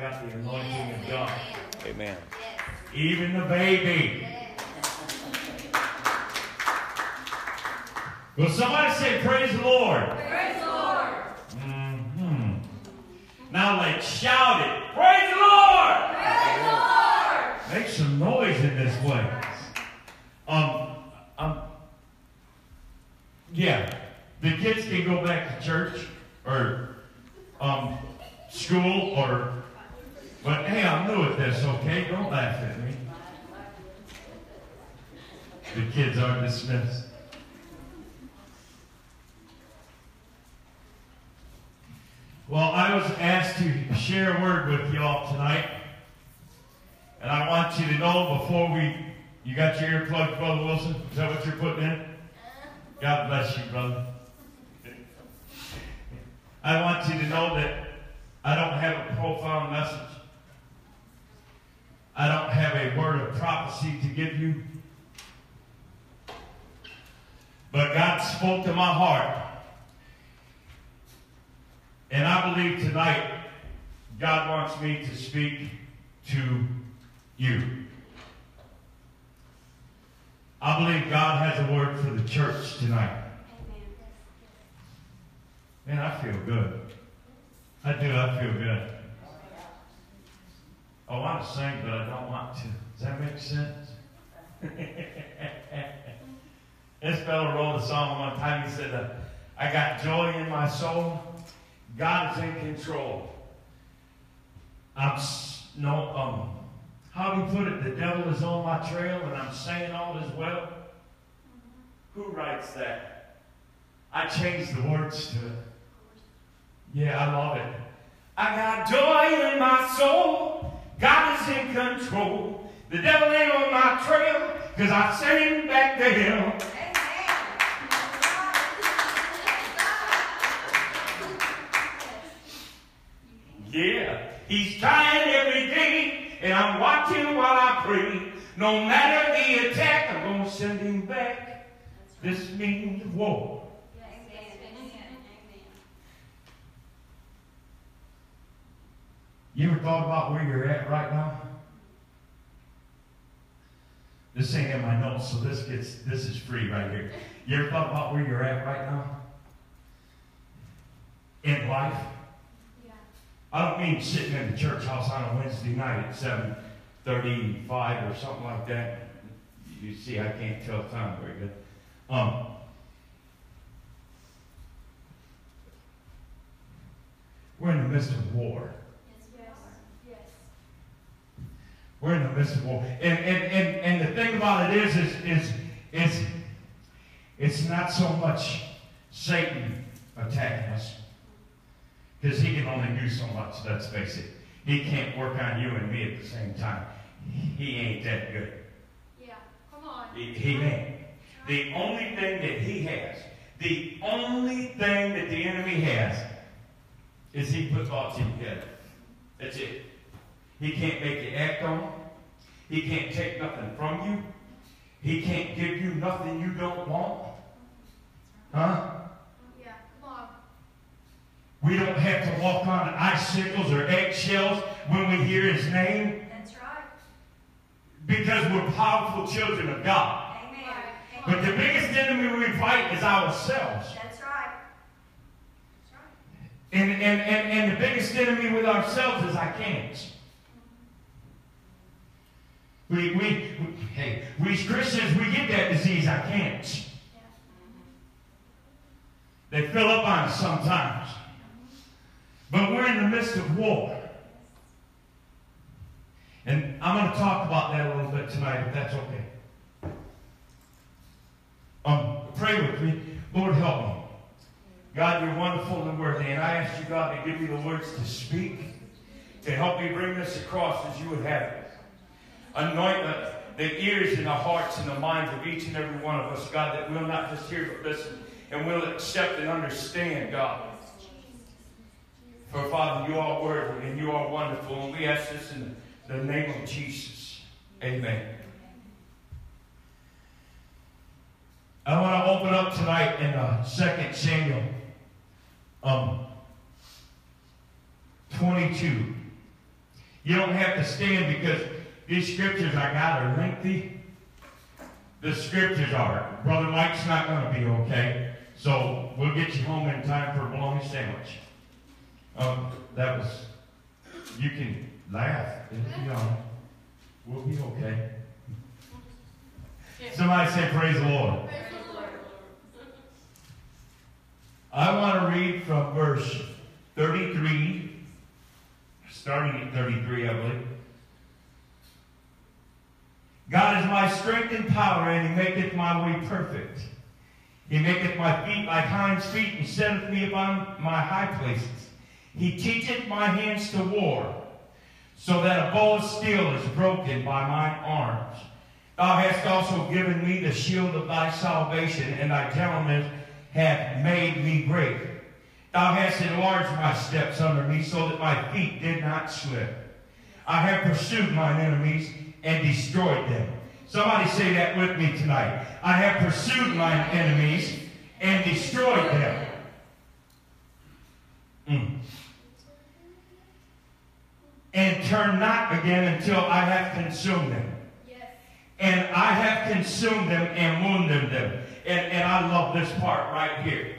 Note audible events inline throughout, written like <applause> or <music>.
them girls have flat got the anointing of God. Amen. Even the baby. Will somebody say, Praise the Lord? Praise the Lord. hmm Now let's shout it. Praise the Lord! Praise the Lord. Make some noise in this place. Um, um, yeah, the kids can go back to church or um, school or, but hey, I'm new at this, okay? Don't laugh at me. The kids are dismissed. Well, I was asked to share a word with y'all tonight. And I want you to know before we, you got your earplugs, Brother Wilson? Is that what you're putting in? God bless you, brother. I want you to know that I don't have a profound message. I don't have a word of prophecy to give you. But God spoke to my heart. And I believe tonight God wants me to speak to you. I believe God has a word for the church tonight. Man, I feel good. I do, I feel good. Oh, I want to sing, but I don't want to. Does that make sense? <laughs> this fellow wrote a song one time. He said, uh, I got joy in my soul. God is in control. I'm no, um, how do you put it? The devil is on my trail and I'm saying all is well. Who writes that? I changed the words to it. Yeah, I love it. I got joy in my soul. God is in control. The devil ain't on my trail because I sent him back to hell. Yeah, he's trying every day, and I'm watching while I pray. No matter the attack, I'm going to send him back. This means war. You ever thought about where you're at right now? This ain't in my notes, so this gets this is free right here. You ever thought about where you're at right now? In life? I don't mean sitting in the church house on a Wednesday night at 7.35 or something like that. You see, I can't tell time very good. Um, we're in the midst of war. Yes. We're in the midst of war. And, and, and, and the thing about it is, is, is, is it's not so much Satan attacking us. Because he can only do so much, let's face it. He can't work on you and me at the same time. He ain't that good. Yeah, come on. He, he ain't. The only thing that he has, the only thing that the enemy has, is he put thoughts in your head. That's it. He can't make you act on. He can't take nothing from you. He can't give you nothing you don't want. Huh? Yeah, come on. We don't have to walk on icicles or eggshells when we hear his name That's right. because we're powerful children of God. Amen. But the biggest enemy we fight is ourselves. That's right. That's right. And, and, and, and the biggest enemy with ourselves is I can't. We, we, we, hey, we as Christians, we get that disease, I can't. They fill up on us sometimes. But we're in the midst of war. And I'm going to talk about that a little bit tonight, if that's okay. Um, pray with me. Lord, help me. God, you're wonderful and worthy. And I ask you, God, to give me the words to speak, to help me bring this across as you would have it. Anoint the, the ears and the hearts and the minds of each and every one of us, God, that we'll not just hear but listen, and we'll accept and understand, God. For Father, you are worthy and you are wonderful, and we ask this in the name of Jesus. Amen. I want to open up tonight in uh, 2 Samuel um, 22. You don't have to stand because these scriptures I got are lengthy. The scriptures are. Brother Mike's not going to be okay. So we'll get you home in time for a bologna sandwich. Um, that was, you can laugh. It'll be all right. We'll be okay. Somebody say, Praise the Lord. Praise the Lord. I want to read from verse 33, starting at 33, I believe. God is my strength and power, and he maketh my way perfect. He maketh my feet like hinds' feet, and setteth me upon my high places. He teacheth my hands to war, so that a bow of steel is broken by mine arms. Thou hast also given me the shield of thy salvation, and thy gentleness hath made me great. Thou hast enlarged my steps under me, so that my feet did not slip. I have pursued mine enemies and destroyed them. Somebody say that with me tonight. I have pursued mine enemies and destroyed them. Mm. And turn not again until I have consumed them. Yes. And I have consumed them and wounded them. And, and I love this part right here.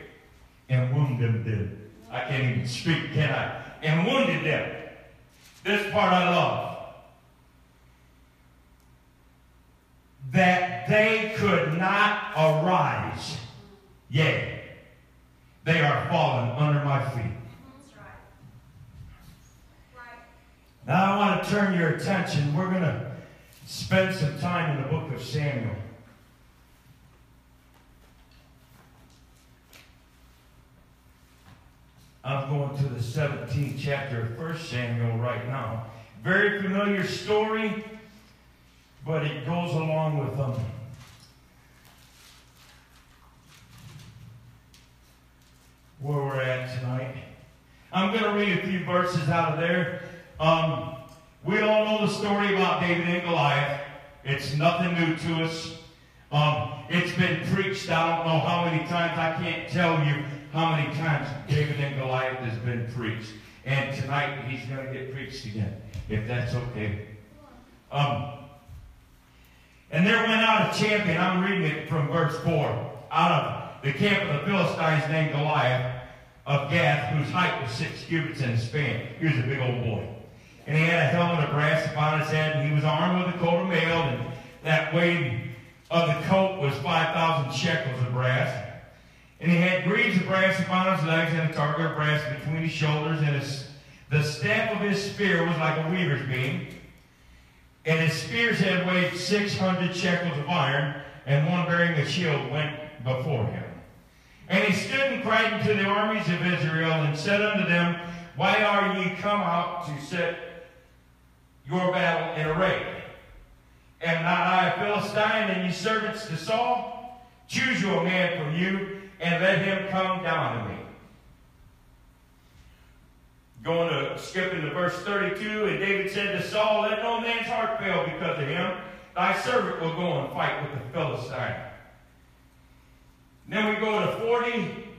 And wounded them. I can't even speak, can I? And wounded them. This part I love. That they could not arise. Yea, they are fallen under my feet. That's right. Right. Now I want to turn your attention. We're going to spend some time in the book of Samuel. I'm going to the 17th chapter of 1 Samuel right now. Very familiar story, but it goes along with them. where we're at tonight. I'm going to read a few verses out of there. Um, we all know the story about David and Goliath. It's nothing new to us. Um, it's been preached. I don't know how many times. I can't tell you how many times David and Goliath has been preached. And tonight he's going to get preached again, if that's okay. Um, and there went out a champion. I'm reading it from verse 4. Out of the camp of the Philistines named Goliath of Gath, whose height was six cubits in span. He was a big old boy. And he had a helmet of brass upon his head, and he was armed with a coat of mail, and that weight of the coat was 5,000 shekels of brass. And he had greaves of brass upon his legs, and a target of brass between his shoulders, and his, the staff of his spear was like a weaver's beam. And his spear's head weighed 600 shekels of iron, and one bearing a shield went before him. And he stood and cried unto the armies of Israel, and said unto them, Why are ye come out to set your battle in array? Am not I a Philistine, and ye servants to Saul? Choose you a man from you, and let him come down to me. Going to skip into verse 32, and David said to Saul, Let no man's heart fail because of him. Thy servant will go and fight with the Philistine. Then we go to 40.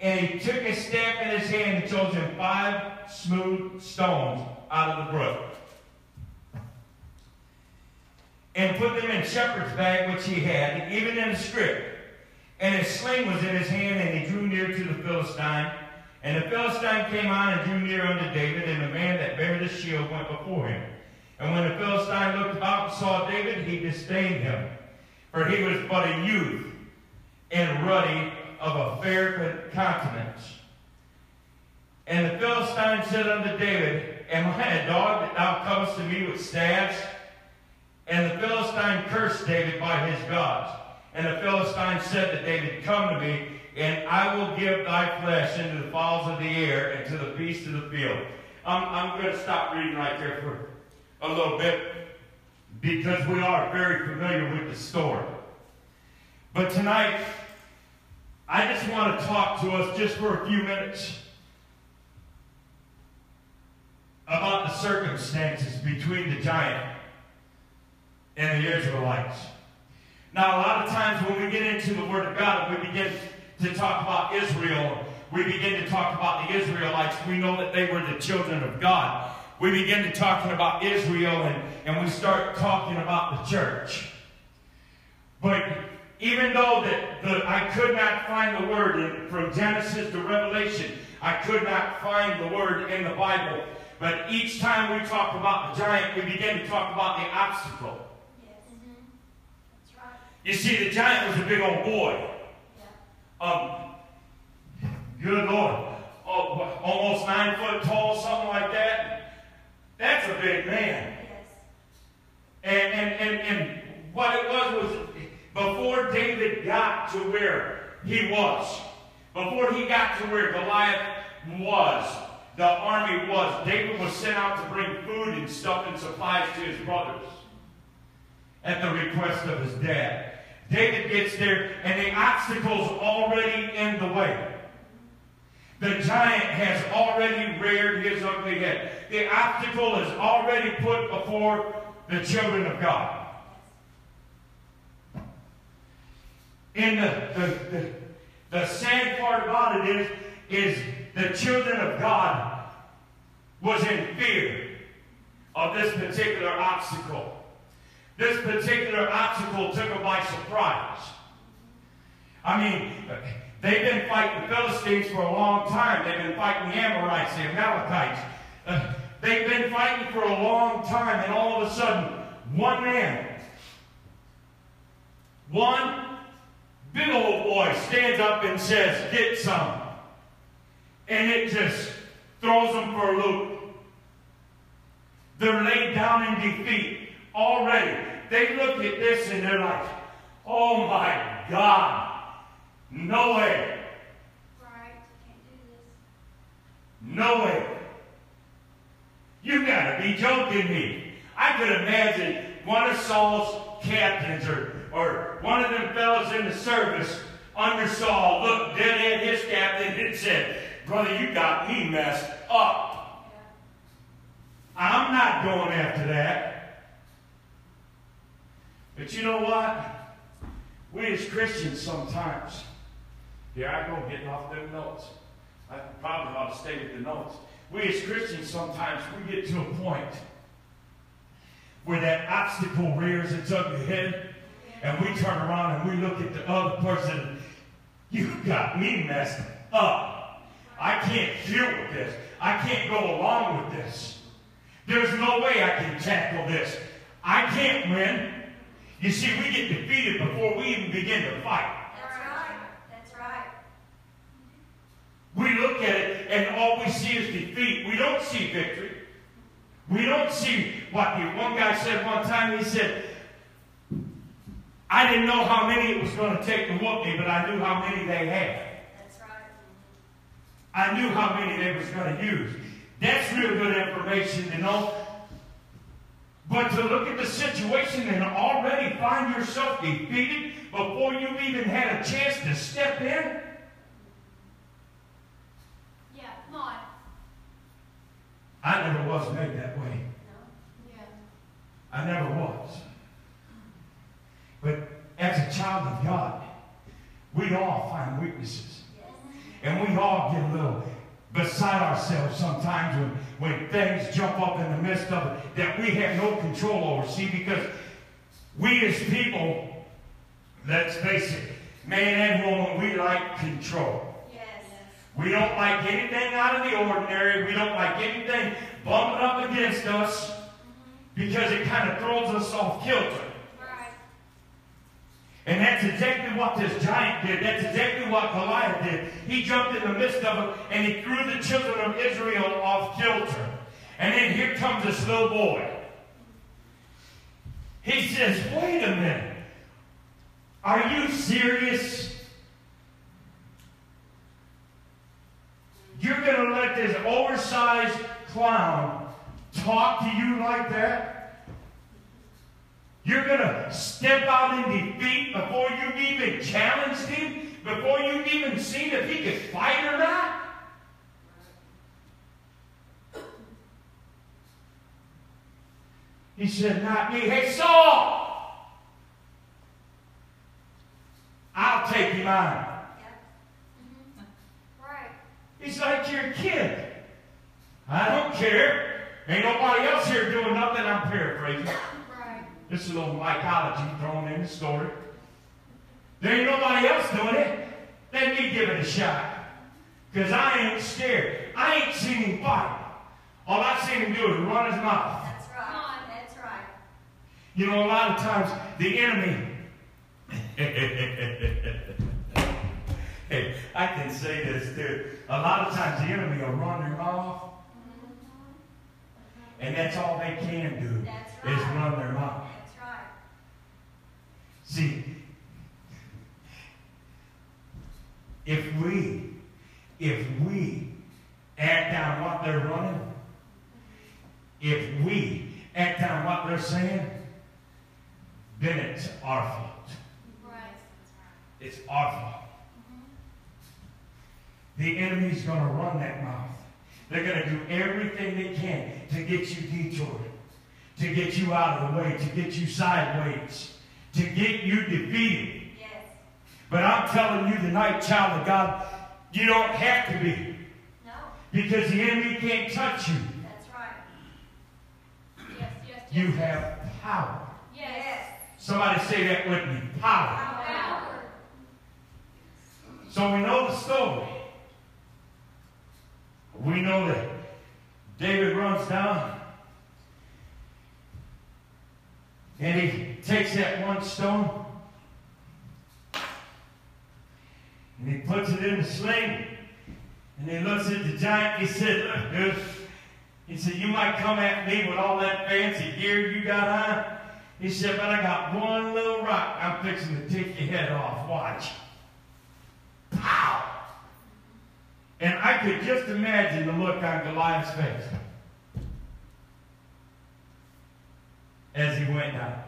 And he took a staff in his hand and chose him five smooth stones out of the brook. And put them in shepherd's bag which he had, even in a scrip. And his sling was in his hand, and he drew near to the Philistine. And the Philistine came on and drew near unto David, and the man that bare the shield went before him. And when the Philistine looked about and saw David, he disdained him, for he was but a youth, and ruddy of a fair countenance. And the Philistine said unto David, Am I a dog that thou comest to me with staves? And the Philistine cursed David by his gods. And the Philistine said to David, Come to me, and I will give thy flesh into the fowls of the air and to the beasts of the field. I'm, I'm going to stop reading right there for a little bit because we are very familiar with the story. But tonight, I just want to talk to us just for a few minutes about the circumstances between the giant and the Israelites. Now, a lot of times when we get into the Word of God, we begin to talk about Israel, we begin to talk about the Israelites, we know that they were the children of God. We begin to talking about Israel and, and we start talking about the church. But even though that the, I could not find the word in, from Genesis to Revelation, I could not find the word in the Bible. But each time we talk about the giant, we begin to talk about the obstacle. Yes. That's right. You see, the giant was a big old boy. Yeah. Um, good Lord. Oh, almost nine foot tall, something like that. That's a big man. Yes. And, and, and, and what it was was before David got to where he was, before he got to where Goliath was, the army was, David was sent out to bring food and stuff and supplies to his brothers at the request of his dad. David gets there, and the obstacle's already in the way. The giant has already reared his ugly head. The obstacle is already put before the children of God. And the, the, the, the sad part about it is, is the children of God was in fear of this particular obstacle. This particular obstacle took them by surprise. I mean, they've been fighting the Philistines for a long time. They've been fighting the Amorites, the Amalekites. Uh, they've been fighting for a long time, and all of a sudden, one man, one big old boy stands up and says, Get some. And it just throws them for a loop. They're laid down in defeat already. They look at this and they're like, Oh my God, no way, no way. You gotta be joking me. I could imagine one of Saul's captains or, or one of them fellows in the service under Saul looked dead at his captain and said, Brother, you got me messed up. I'm not going after that. But you know what? We as Christians sometimes, here I go getting off them notes. I probably ought to stay with the notes. We as Christians sometimes we get to a point where that obstacle rears its ugly head, and we turn around and we look at the other person. You got me messed up. I can't deal with this. I can't go along with this. There's no way I can tackle this. I can't win. You see, we get defeated before we even begin to fight. That's right. That's right. We look at it and all we see is defeat. We don't see victory. We don't see what the one guy said one time. He said, I didn't know how many it was going to take to whoop me, but I knew how many they had. That's right. I knew how many they was going to use. That's real good information to know. But to look at the situation and already find yourself defeated before you've even had a chance to step in, Yeah. Come on. I never was made that way. No. Yeah. I never was. But as a child of God, we all find weaknesses. And we all get a little beside ourselves sometimes when, when things jump up in the midst of it that we have no control over. See, because we as people, let's face it, man and woman, we like control. Yes. We don't like anything out of the ordinary. We don't like anything bumping up against us mm-hmm. because it kind of throws us off kilter. And that's exactly what this giant did. That's exactly what Goliath did. He jumped in the midst of them and he threw the children of Israel off kilter. And then here comes this little boy. He says, Wait a minute. Are you serious? You're going to let this oversized clown talk to you like that? You're going to step out in defeat before you've even challenged him? Before you've even seen if he could fight or not? He said, Not me. Hey, Saul! I'll take him out. Yeah. Mm-hmm. Right. like you're kid. I don't care. Ain't nobody else here doing nothing. I'm paraphrasing. Right. This is a little mythology thrown in the story. There ain't nobody else doing it. Let me give it a shot. Because I ain't scared. I ain't seen him fight. All I've seen him do is run his mouth. That's right. That's right. You know, a lot of times the enemy. <laughs> hey, I can say this too. A lot of times the enemy will run their mouth, mm-hmm. and that's all they can do That's is run their mouth. See, if we, if we act down what they're running, if we act down what they're saying, then it's our fault. Right. It's our fault. Mm-hmm. The enemy's going to run that mouth. They're going to do everything they can to get you detoured, to get you out of the way, to get you sideways, to get you defeated. Yes. But I'm telling you tonight, child of God, you don't have to be No. because the enemy can't touch you. That's right. Yes, yes, yes. You have power. Yes. Somebody say that with me power. Power. So we know the story. We know that David runs down and he takes that one stone and he puts it in the sling and he looks at the giant. He said, Look, <laughs> dude. He said, You might come at me with all that fancy gear you got on. He said, But I got one little rock I'm fixing to take your head off. Watch. Pow! And I could just imagine the look on Goliath's face as he went down.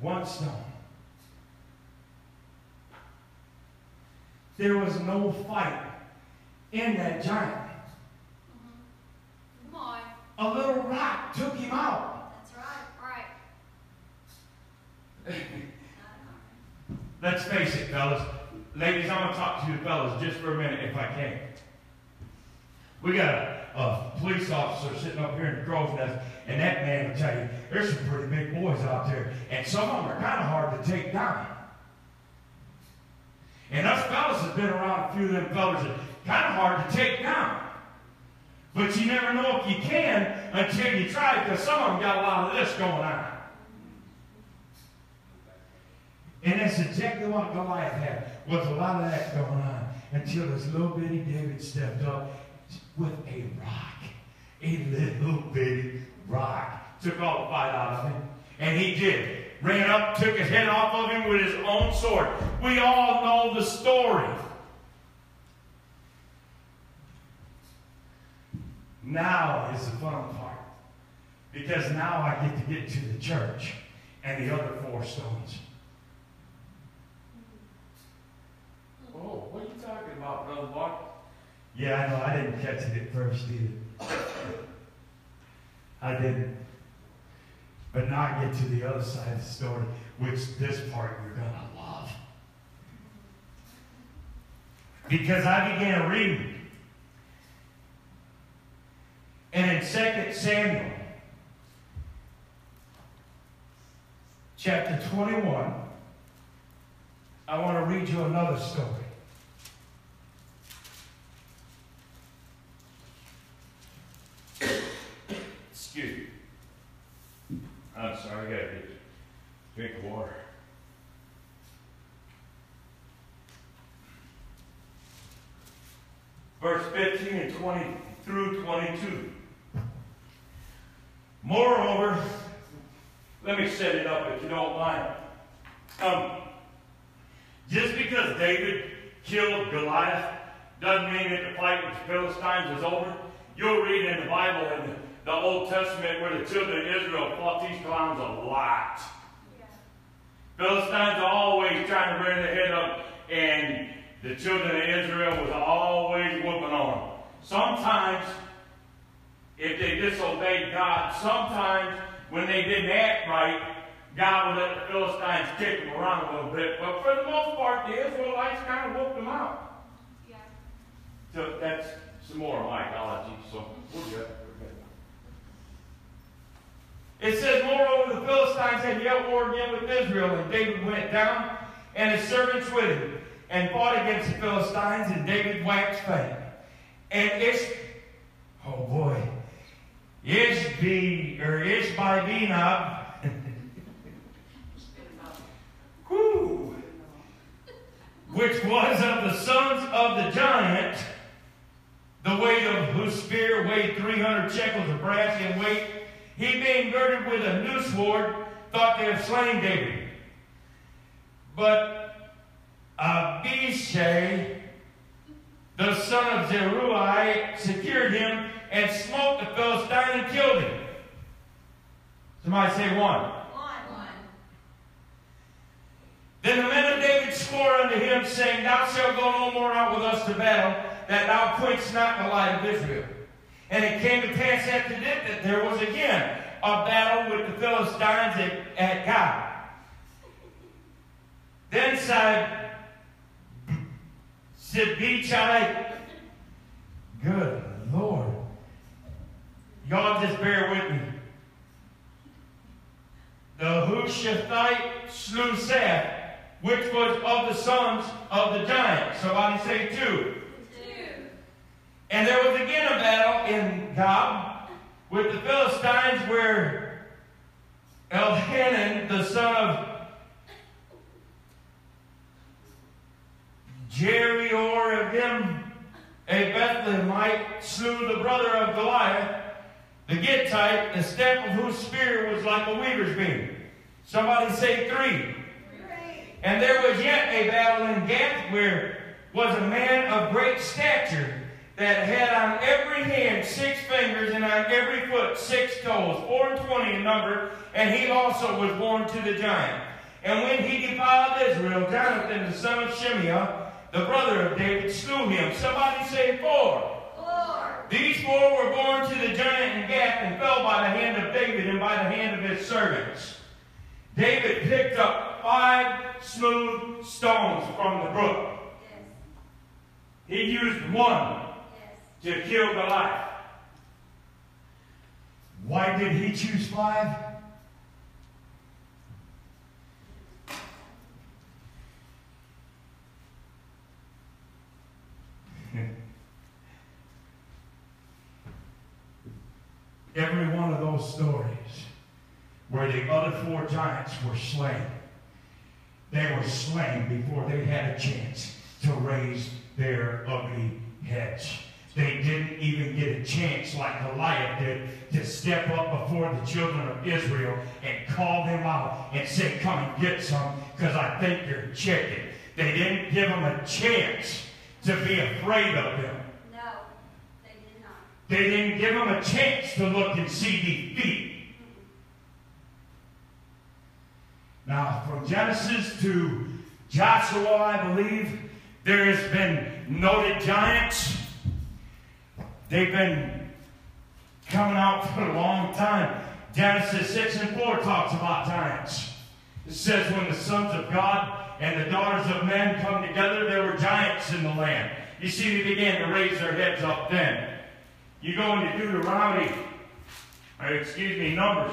One stone. There was no fight in that giant. Mm-hmm. Come on. A little rock took him out. That's right. All right. <laughs> Let's face it, fellas. Ladies, I'm going to talk to you fellas just for a minute if I can. We got a, a police officer sitting up here in the crow's nest, and that man will tell you, there's some pretty big boys out there, and some of them are kind of hard to take down. And us fellas have been around a few of them fellas that kind of hard to take down. But you never know if you can until you try, because some of them got a lot of this going on. And that's exactly what Goliath had, was a lot of that going on until this little bitty David stepped up with a rock. A little bitty rock. Took all the fight out of him. And he did. Ran up, took his head off of him with his own sword. We all know the story. Now is the fun part. Because now I get to get to the church and the other four stones. Oh, what are you talking about, Brother Mark? Yeah, I know. I didn't catch it at first either. I didn't. But now I get to the other side of the story, which this part you're going to love. Because I began reading. And in 2 Samuel, chapter 21, I want to read you another story. Excuse me. I'm sorry, I got to get a drink of water. Verse 15 and 20 through 22. Moreover, let me set it up if you don't mind. Um, just because David killed Goliath doesn't mean that the fight with the Philistines is over. You'll read in the Bible in the, the Old Testament where the children of Israel fought these clowns a lot. Yeah. Philistines are always trying to bring their head up, and the children of Israel was always whooping on them. Sometimes, if they disobeyed God, sometimes when they didn't act right, God would let the Philistines kick them around a little bit. But for the most part, the Israelites kind of whooped them out. Yeah. So that's some more mythology, so we're good. It says, Moreover, the Philistines had yet war again with Israel, and David went down, and his servants with him, and fought against the Philistines, and David waxed faint. And Ish, oh boy, Ishbi, or Ishbi-Benob, <laughs> Whew. which was of the sons of the giant, the weight of whose spear weighed 300 shekels of brass in weight, he being girded with a new sword, thought they had slain David. But Abishai, the son of Zeruiah, secured him and smote the Philistine and killed him. Somebody say one. One. One. Then the men of David swore unto him, saying, Thou shalt go no more out with us to battle, that thou quench not the light of Israel. And it came to pass after this that there was again a battle with the Philistines at, at Gob. Then said Sibbechai, good Lord. Y'all just bear with me. The Hushathite slew Seth, which was of the sons of the giant. Somebody say two. And there was again a battle in Gob with the Philistines where Elhanan, the son of Jaareoregim, a Bethlehemite, slew the brother of Goliath, the Gittite, the stem of whose spear was like a weaver's beam. Somebody say three. Three. And there was yet a battle in Gath where was a man of great stature that had on every hand six fingers and on every foot six toes, four and twenty in number, and he also was born to the giant. And when he defiled Israel, Jonathan the son of Shimeah, the brother of David, slew him. Somebody say four. Four. These four were born to the giant in Gath and fell by the hand of David and by the hand of his servants. David picked up five smooth stones from the brook. Yes. He used one. To kill Goliath. Why did he choose five? <laughs> Every one of those stories where the other four giants were slain, they were slain before they had a chance to raise their ugly heads. They didn't even get a chance like Goliath did to step up before the children of Israel and call them out and say, come and get some because I think you're chicken. They didn't give them a chance to be afraid of them. No, they did not. They didn't give them a chance to look and see defeat. Now, from Genesis to Joshua, I believe, there has been noted giants. They've been coming out for a long time. Genesis 6 and 4 talks about giants. It says, when the sons of God and the daughters of men come together, there were giants in the land. You see, they began to raise their heads up then. You go into Deuteronomy, or excuse me, Numbers.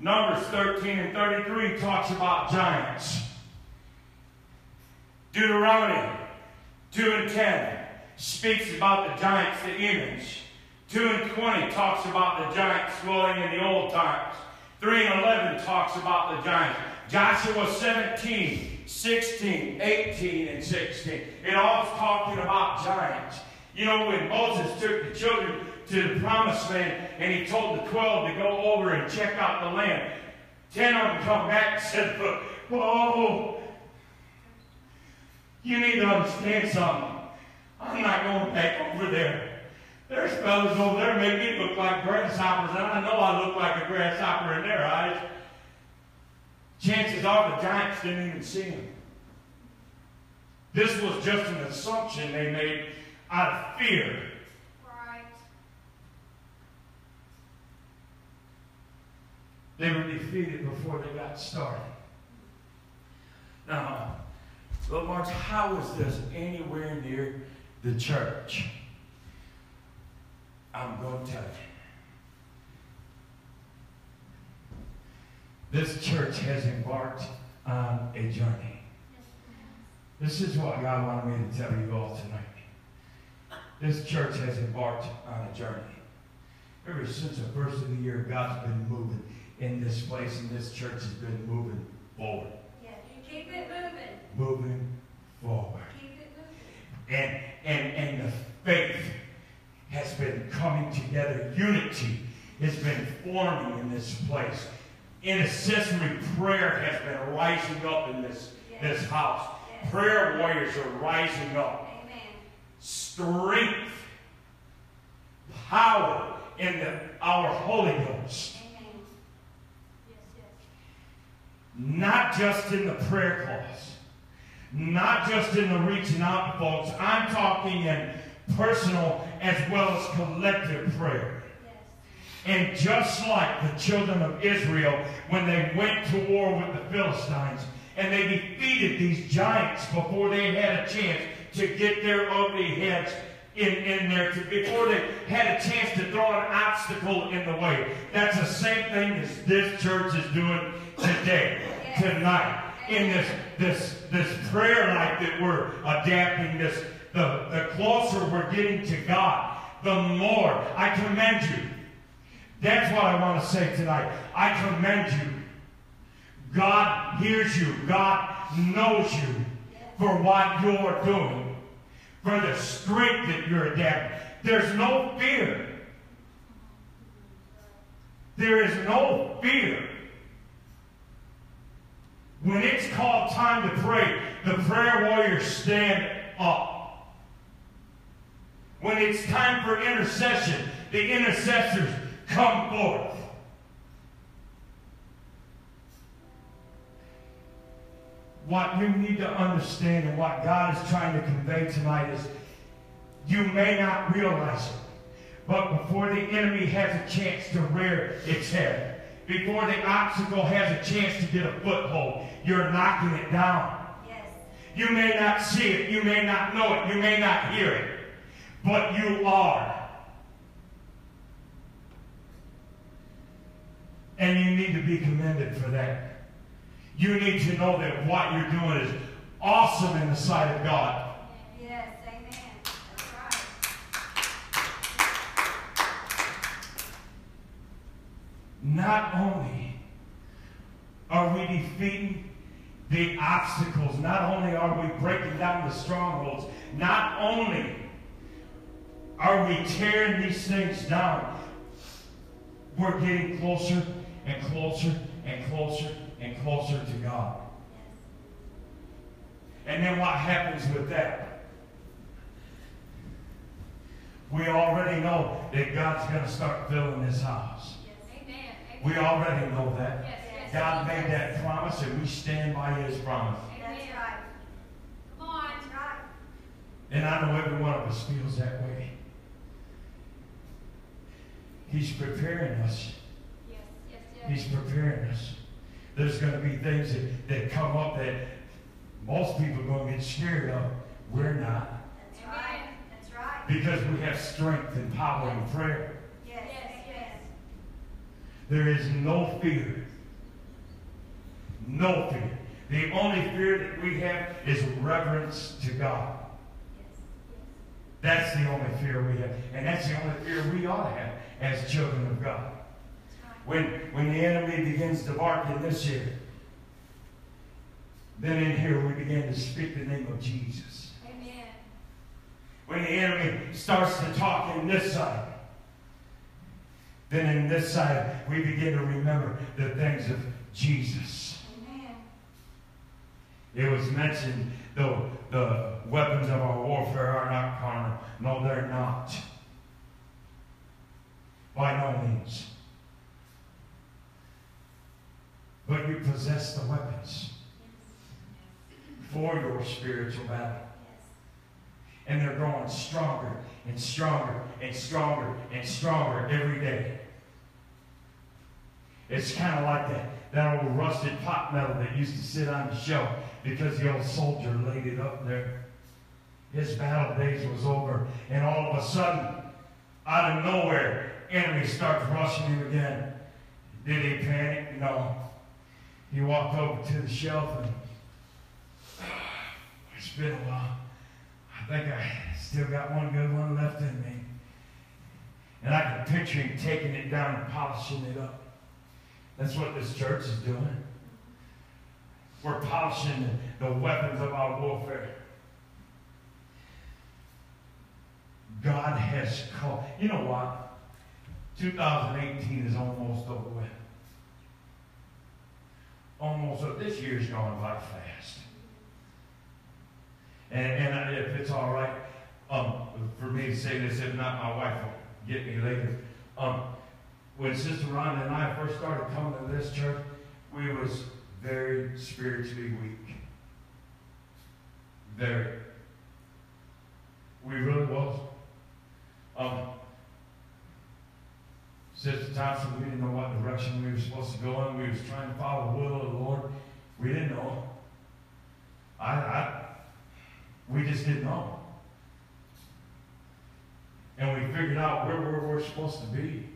Numbers 13 and 33 talks about giants. Deuteronomy 2 and 10 speaks about the giants, the image. 2 and 20 talks about the giants dwelling in the old times. 3 and 11 talks about the giants. Joshua 17, 16, 18, and 16. It all is talking about giants. You know, when Moses took the children to the promised land and he told the 12 to go over and check out the land, 10 of them come back and said, Whoa, you need to understand something. I'm not going back over there. There's fellas over there make me look like grasshoppers, and I know I look like a grasshopper in their eyes. Chances are the giants didn't even see him. This was just an assumption they made out of fear. Right. They were defeated before they got started. Now, Brother March, how is this anywhere near the church? I'm going to tell you. This church has embarked on a journey. This is what God wanted me to tell you all tonight. This church has embarked on a journey. Ever since the first of the year, God's been moving in this place, and this church has been moving forward. Yeah, keep it moving. Moving forward. Keep it moving. And, and, and the faith has been coming together. Unity has been forming in this place. Intercessory prayer has been rising up in this, this house. Yes. Prayer warriors are rising up. Amen. Strength, power in the, our Holy Ghost. Yes, yes. Not just in the prayer class, not just in the reaching out folks. I'm talking in personal as well as collective prayer. And just like the children of Israel, when they went to war with the Philistines, and they defeated these giants before they had a chance to get their ugly heads in, in there, to, before they had a chance to throw an obstacle in the way. That's the same thing as this church is doing today, tonight, in this this this prayer life that we're adapting. This the the closer we're getting to God, the more I commend you. That's what I want to say tonight. I commend you. God hears you. God knows you for what you're doing, for the strength that you're adapting. There's no fear. There is no fear. When it's called time to pray, the prayer warriors stand up. When it's time for intercession, the intercessors come forth. What you need to understand and what God is trying to convey tonight is you may not realize it, but before the enemy has a chance to rear its head, before the obstacle has a chance to get a foothold, you're knocking it down. Yes. You may not see it, you may not know it, you may not hear it, but you are. And you need to be commended for that. You need to know that what you're doing is awesome in the sight of God. Yes. Amen. That's right. Not only are we defeating the obstacles, not only are we breaking down the strongholds, not only are we tearing these things down, we're getting closer and closer and closer and closer to God. And then what happens with that? We already know that God's going to start filling this house. Amen. We already know that. Yes, yes. God made that promise and we stand by his promise. That's right. Come on. That's right. And I know every one of us feels that way. He's preparing us. Yes, yes, yes. He's preparing us. There's going to be things that, that come up that most people are going to get scared of. We're not. That's right. That's right. Because we have strength and power in prayer. Yes. Yes, yes. There is no fear. No fear. The only fear that we have is reverence to God. That's the only fear we have. And that's the only fear we ought to have as children of God. When, when the enemy begins to bark in this ear, then in here we begin to speak the name of Jesus. Amen. When the enemy starts to talk in this side, then in this side we begin to remember the things of Jesus. It was mentioned, though, the weapons of our warfare are not carnal. No, they're not. By no means. But you possess the weapons for your spiritual battle. And they're growing stronger and stronger and stronger and stronger every day. It's kind of like that, that old rusted pot metal that used to sit on the shelf because the old soldier laid it up there. His battle days was over, and all of a sudden, out of nowhere, enemy starts rushing him again. Did he panic? No. He walked over to the shelf and <sighs> it's been a while. I think I still got one good one left in me. And I can picture him taking it down and polishing it up. That's what this church is doing. We're polishing the weapons of our warfare. God has called. You know what? 2018 is almost over with. Almost over. This year's gone by fast. And, and if it's all right um, for me to say this, if not, my wife will get me later. Um, when Sister Rhonda and I first started coming to this church, we was very spiritually weak. Very. We really was. Um, Sister Thompson, we didn't know what direction we were supposed to go in. We was trying to follow the will of the Lord. We didn't know. I, I we just didn't know. And we figured out where, where we're supposed to be.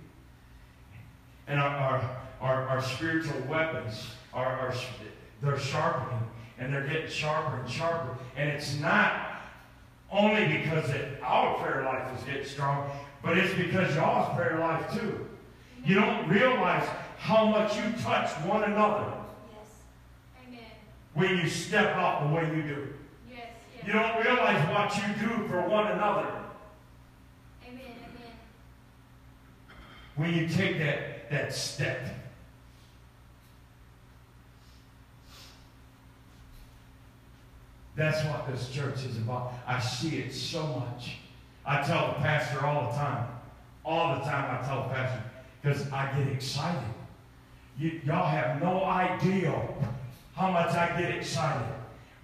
And our, our, our, our spiritual weapons are, are they're sharpening and they're getting sharper and sharper. And it's not only because it, our prayer life is getting strong, but it's because y'all's prayer life too. You don't realize how much you touch one another Yes. Amen. when you step out the way you do. Yes, You don't realize what you do for one another Amen, amen. when you take that, that step. That's what this church is about. I see it so much. I tell the pastor all the time. All the time I tell the pastor because I get excited. You, y'all have no idea how much I get excited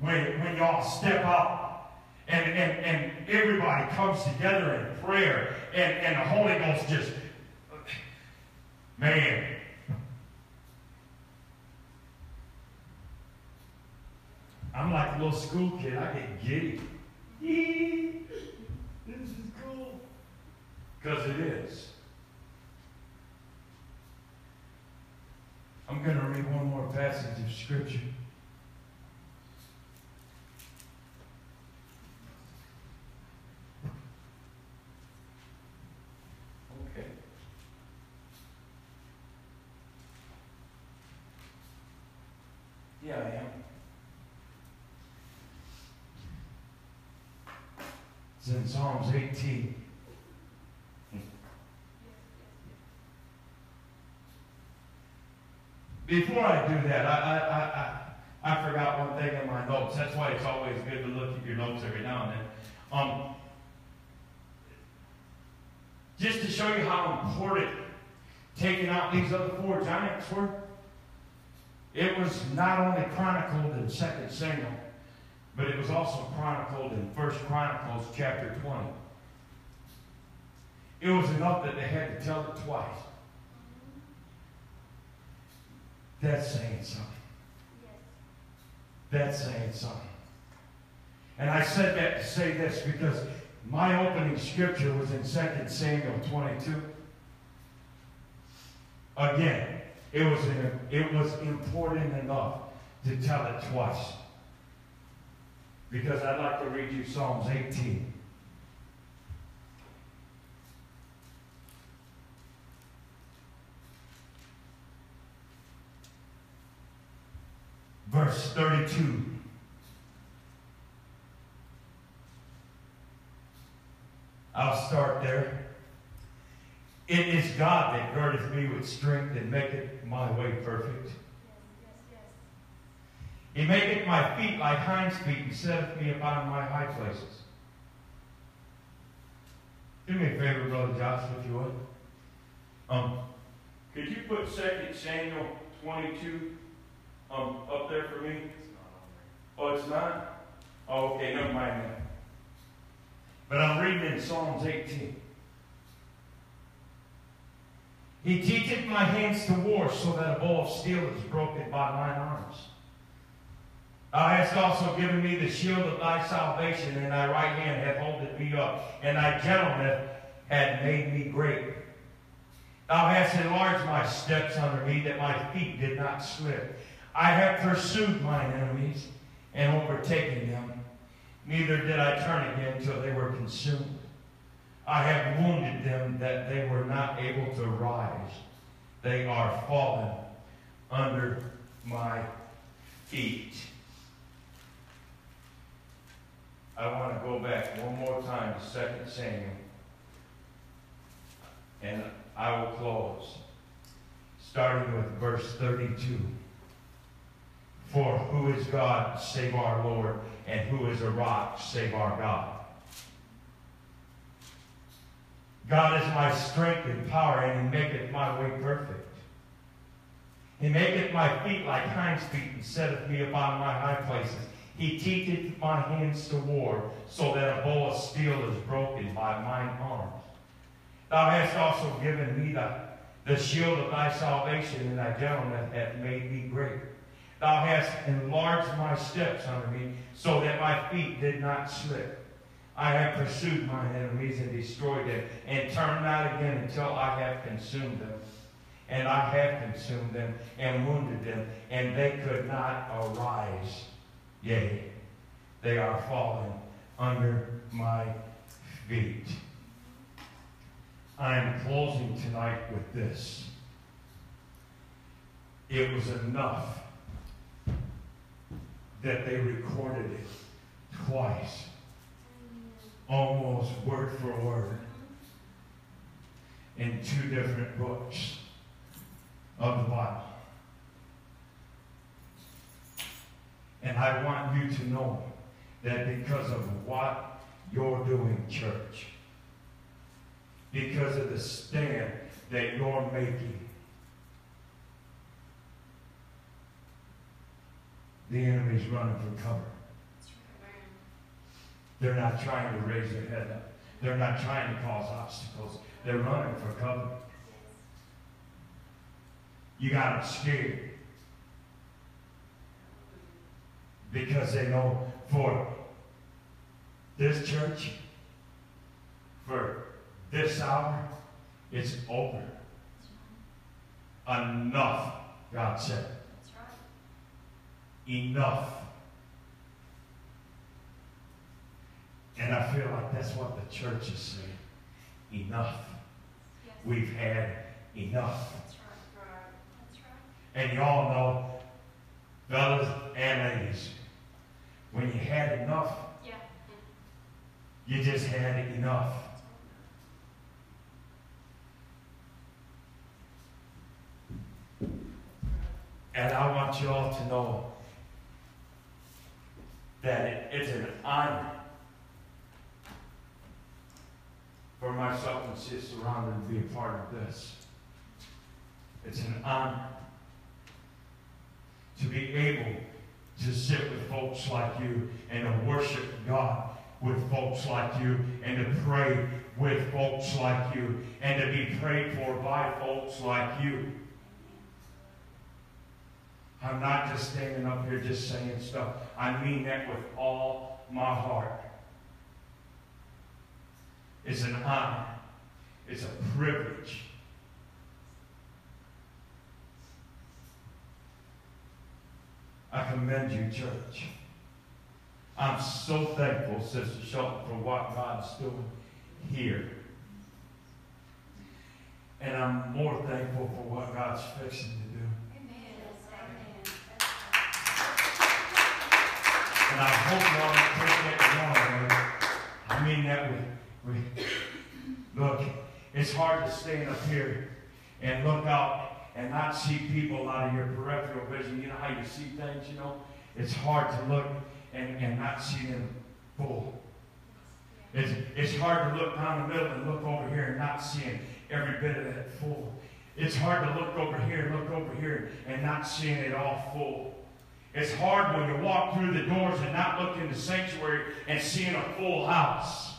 when, when y'all step out and, and, and everybody comes together in prayer and, and the Holy Ghost just, man. I'm like a little school kid. I get giddy. <laughs> This is cool. Because it is. I'm going to read one more passage of Scripture. Okay. Yeah, I am. In Psalms 18. Before I do that, I, I, I, I, forgot one thing in my notes. That's why it's always good to look at your notes every now and then. Um, just to show you how important taking out these other four giants were, it was not only chronicled in 2 Samuel, but it was also chronicled in 1 Chronicles chapter 20. It was enough that they had to tell it twice. That's saying something. That's saying something. And I said that to say this because my opening scripture was in 2 Samuel 22. Again, it was, it was important enough to tell it twice. Because I'd like to read you Psalms 18. Verse 32. I'll start there. It is God that girdeth me with strength and maketh my way perfect. He maketh my feet like hinds feet and setteth me upon my high places. Do me a favor, Brother Josh, if you would. Um, could you put 2 Samuel 22 um, up there for me? It's Oh, it's not? Oh, okay, never mind that. But I'm reading in Psalms 18. He teacheth my hands to war, so that a bow of steel is broken by mine arms. Thou hast also given me the shield of thy salvation, and thy right hand hath holded me up, and thy gentleness hath made me great. Thou hast enlarged my steps under me, that my feet did not slip. I have pursued mine enemies and overtaken them. Neither did I turn again till they were consumed. I have wounded them that they were not able to rise. They are fallen under my feet. I want to go back one more time to 2 Samuel. And I will close. Starting with verse 32. For who is God save our Lord, and who is a rock save our God? God is my strength and power, and he maketh my way perfect. He maketh my feet like hinds feet, and setteth me upon my high places. He teacheth my hands to war, so that a bow of steel is broken by mine arms. Thou hast also given me the, the shield of thy salvation, and thy gentleness hath made me great. Thou hast enlarged my steps under me, so that my feet did not slip. I have pursued mine enemies and destroyed them, and turned not again until I have consumed them. And I have consumed them and wounded them, and they could not arise. Yea, they are fallen under my feet. I am closing tonight with this. It was enough that they recorded it twice, almost word for word, in two different books of the Bible. And I want you to know that because of what you're doing, church, because of the stand that you're making, the enemy's running for cover. They're not trying to raise their head up. They're not trying to cause obstacles. They're running for cover. You got them scared. Because they know for this church, for this hour, it's over. Enough, God said. That's right. Enough. And I feel like that's what the church is saying. Enough. Yes. We've had enough. That's right. Right. That's right. And y'all know, fellas and ladies, when you had enough, Yeah. you just had enough. And I want you all to know that it, it's an honor for myself and Sister Rhonda to be a part of this. It's an honor to be able to sit with folks like you and to worship God with folks like you and to pray with folks like you and to be prayed for by folks like you. I'm not just standing up here just saying stuff. I mean that with all my heart. It's an honor. It's a privilege. I commend you, church. I'm so thankful, Sister Shelton, for what God's doing here. And I'm more thankful for what God's fixing to do. And I hope y'all take that wrong. I mean that with, with, look, it's hard to stand up here and look out and not see people out of your peripheral vision. You know how you see things, you know? It's hard to look and, and not see them full. It's, it's hard to look down the middle and look over here and not seeing every bit of that full. It's hard to look over here and look over here and not seeing it all full. It's hard when you walk through the doors and not look in the sanctuary and seeing a full house.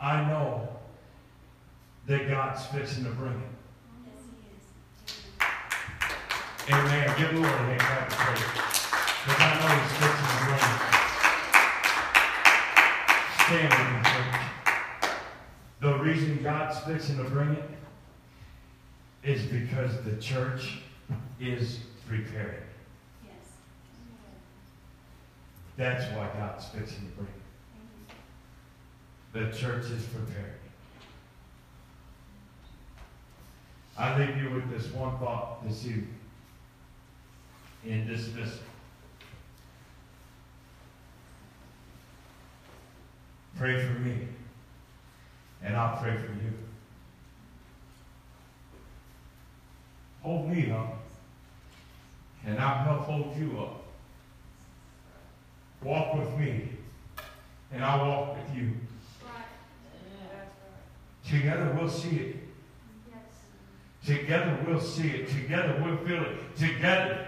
I know that God's fixing to bring it. Yes, he is. Amen. Give the Lord a hand clap of praise. Because I know He's fixing to bring it. Stand with me, church. The reason God's fixing to bring it is because the church is preparing. Yes. That's why God's fixing to bring it. The church is preparing. I leave you with this one thought this evening. In dismissal. Pray for me, and I'll pray for you. Hold me up, and I'll help hold you up. Walk with me, and I'll walk with you. Right. Together we'll see it. Together we'll see it. Together we'll feel it. Together